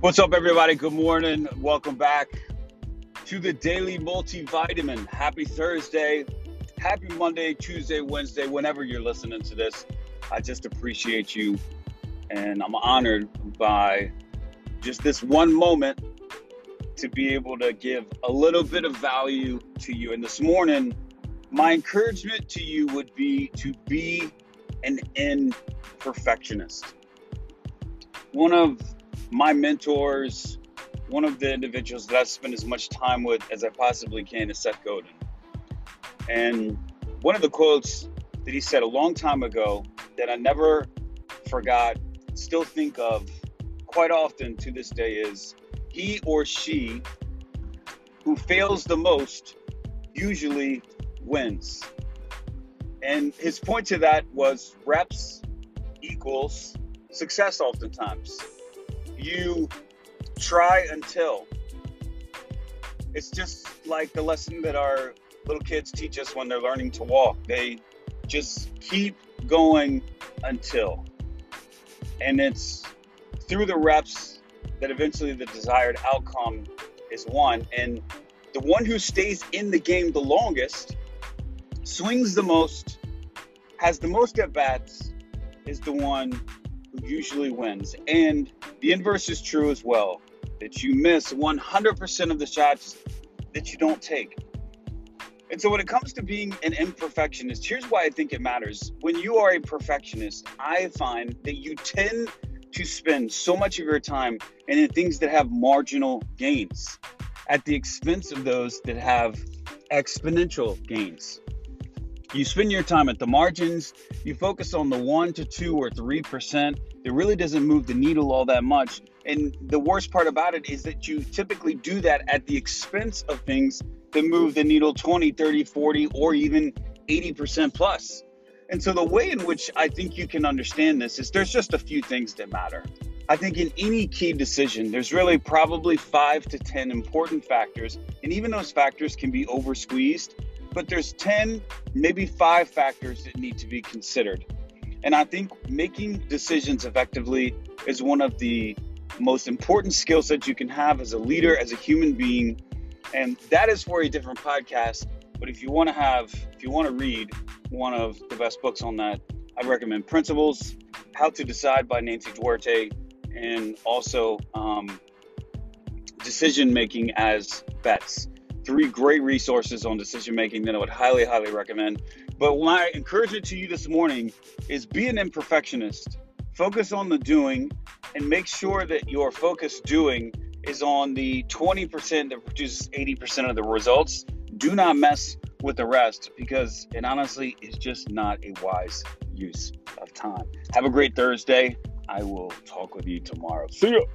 What's up, everybody? Good morning. Welcome back to the Daily Multivitamin. Happy Thursday. Happy Monday, Tuesday, Wednesday, whenever you're listening to this. I just appreciate you and I'm honored by just this one moment to be able to give a little bit of value to you. And this morning, my encouragement to you would be to be an imperfectionist. One of my mentors, one of the individuals that I've spent as much time with as I possibly can is Seth Godin. And one of the quotes that he said a long time ago that I never forgot, still think of quite often to this day is he or she who fails the most usually wins. And his point to that was reps equals success oftentimes. You try until. It's just like the lesson that our little kids teach us when they're learning to walk. They just keep going until. And it's through the reps that eventually the desired outcome is won. And the one who stays in the game the longest, swings the most, has the most at bats, is the one usually wins. And the inverse is true as well that you miss 100% of the shots that you don't take. And so, when it comes to being an imperfectionist, here's why I think it matters. When you are a perfectionist, I find that you tend to spend so much of your time in things that have marginal gains at the expense of those that have exponential gains. You spend your time at the margins, you focus on the one to two or three percent It really doesn't move the needle all that much. And the worst part about it is that you typically do that at the expense of things that move the needle 20, 30, 40, or even 80% plus. And so the way in which I think you can understand this is there's just a few things that matter. I think in any key decision, there's really probably five to 10 important factors. And even those factors can be over squeezed, but there's 10, maybe five factors that need to be considered. And I think making decisions effectively is one of the most important skill sets you can have as a leader, as a human being. And that is for a different podcast. But if you want to have, if you want to read one of the best books on that, I recommend Principles, How to Decide by Nancy Duarte, and also um, Decision Making as Bets. Three great resources on decision making that I would highly, highly recommend. But my encouragement to you this morning is be an imperfectionist. Focus on the doing and make sure that your focus doing is on the 20% that produces 80% of the results. Do not mess with the rest because it honestly is just not a wise use of time. Have a great Thursday. I will talk with you tomorrow. See you.